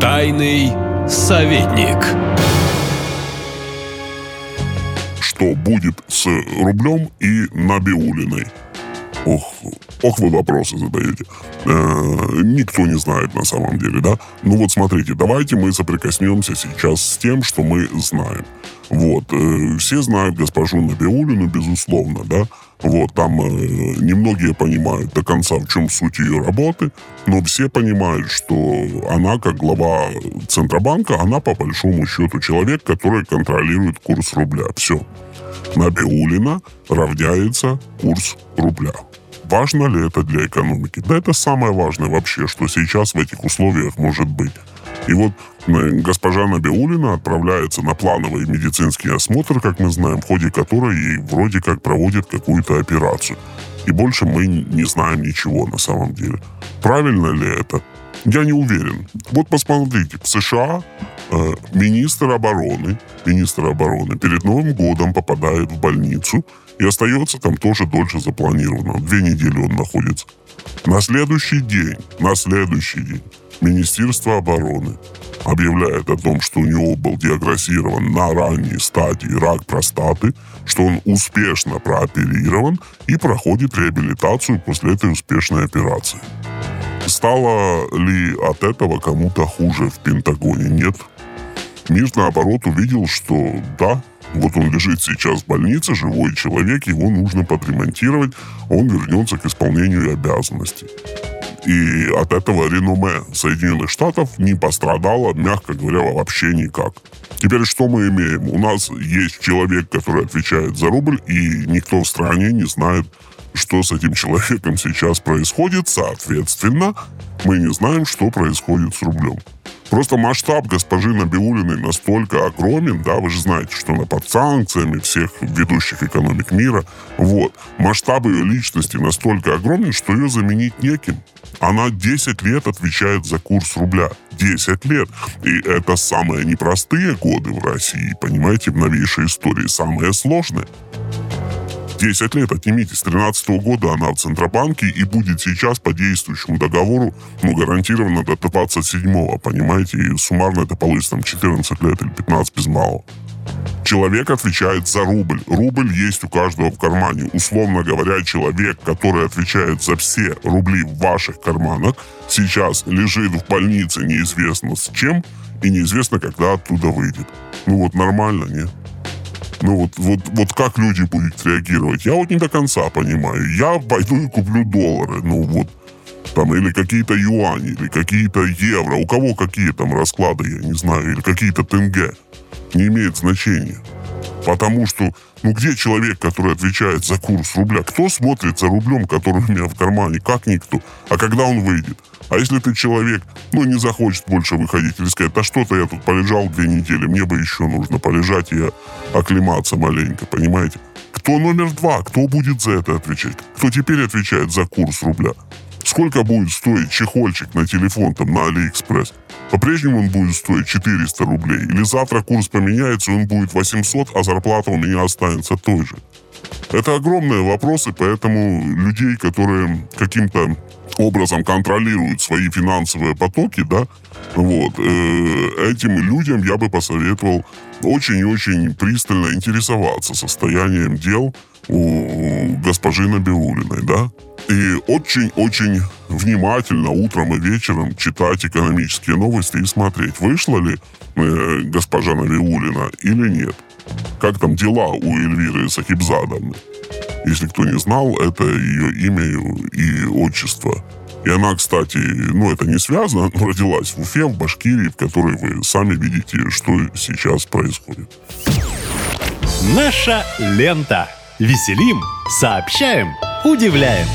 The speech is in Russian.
Тайный советник. Что будет с рублем и Набиулиной? Ох, ох вы вопросы задаете. Э, никто не знает на самом деле, да? Ну вот смотрите, давайте мы соприкоснемся сейчас с тем, что мы знаем. Вот, э, все знают госпожу Набиулину, безусловно, да? Вот, там э, немногие понимают до конца, в чем суть ее работы, но все понимают, что она, как глава Центробанка, она по большому счету человек, который контролирует курс рубля. Все. Набиулина равняется курс рубля. Важно ли это для экономики? Да это самое важное вообще, что сейчас в этих условиях может быть. И вот э, госпожа Набиулина отправляется на плановый медицинский осмотр, как мы знаем, в ходе которой ей вроде как проводят какую-то операцию. И больше мы не знаем ничего на самом деле. Правильно ли это? Я не уверен. Вот посмотрите, в США министр обороны, министр обороны перед Новым годом попадает в больницу и остается там тоже дольше запланированного. Две недели он находится. На следующий день, на следующий день Министерство обороны объявляет о том, что у него был диагностирован на ранней стадии рак простаты, что он успешно прооперирован и проходит реабилитацию после этой успешной операции. Стало ли от этого кому-то хуже в Пентагоне? Нет. Мир, наоборот, увидел, что да, вот он лежит сейчас в больнице, живой человек, его нужно подремонтировать, он вернется к исполнению обязанностей. И от этого реноме Соединенных Штатов не пострадало, мягко говоря, вообще никак. Теперь что мы имеем? У нас есть человек, который отвечает за рубль, и никто в стране не знает, что с этим человеком сейчас происходит. Соответственно, мы не знаем, что происходит с рублем. Просто масштаб госпожи Набиулиной настолько огромен, да, вы же знаете, что она под санкциями всех ведущих экономик мира. Вот. Масштаб ее личности настолько огромен, что ее заменить неким. Она 10 лет отвечает за курс рубля. 10 лет. И это самые непростые годы в России, понимаете, в новейшей истории. Самые сложные. 10 лет отнимите. С 13 года она в Центробанке и будет сейчас по действующему договору, ну, гарантированно до 27-го, понимаете? И суммарно это получится там 14 лет или 15 без малого. Человек отвечает за рубль. Рубль есть у каждого в кармане. Условно говоря, человек, который отвечает за все рубли в ваших карманах, сейчас лежит в больнице неизвестно с чем и неизвестно, когда оттуда выйдет. Ну вот нормально, нет? Ну вот, вот, вот как люди будут реагировать? Я вот не до конца понимаю. Я пойду и куплю доллары. Ну вот, там, или какие-то юани, или какие-то евро. У кого какие там расклады, я не знаю, или какие-то тенге. Не имеет значения. Потому что, ну где человек, который отвечает за курс рубля? Кто смотрит за рублем, который у меня в кармане? Как никто. А когда он выйдет? А если ты человек, ну, не захочет больше выходить или сказать, да что-то я тут полежал две недели, мне бы еще нужно полежать и оклематься маленько, понимаете? Кто номер два? Кто будет за это отвечать? Кто теперь отвечает за курс рубля? Сколько будет стоить чехольчик на телефон там на Алиэкспресс? По-прежнему он будет стоить 400 рублей? Или завтра курс поменяется, он будет 800, а зарплата у меня останется той же? Это огромные вопросы, поэтому людей, которые каким-то образом контролируют свои финансовые потоки, да, вот, э, этим людям я бы посоветовал очень и очень пристально интересоваться состоянием дел у госпожи Набиулиной, да, и очень-очень внимательно утром и вечером читать экономические новости и смотреть, вышла ли э, госпожа Набиулина или нет. Как там дела у Эльвиры Сахибзадовны. Если кто не знал, это ее имя и отчество. И она, кстати, ну это не связано, но родилась в Уфе, в Башкирии, в которой вы сами видите, что сейчас происходит. Наша лента. Веселим, сообщаем, удивляем.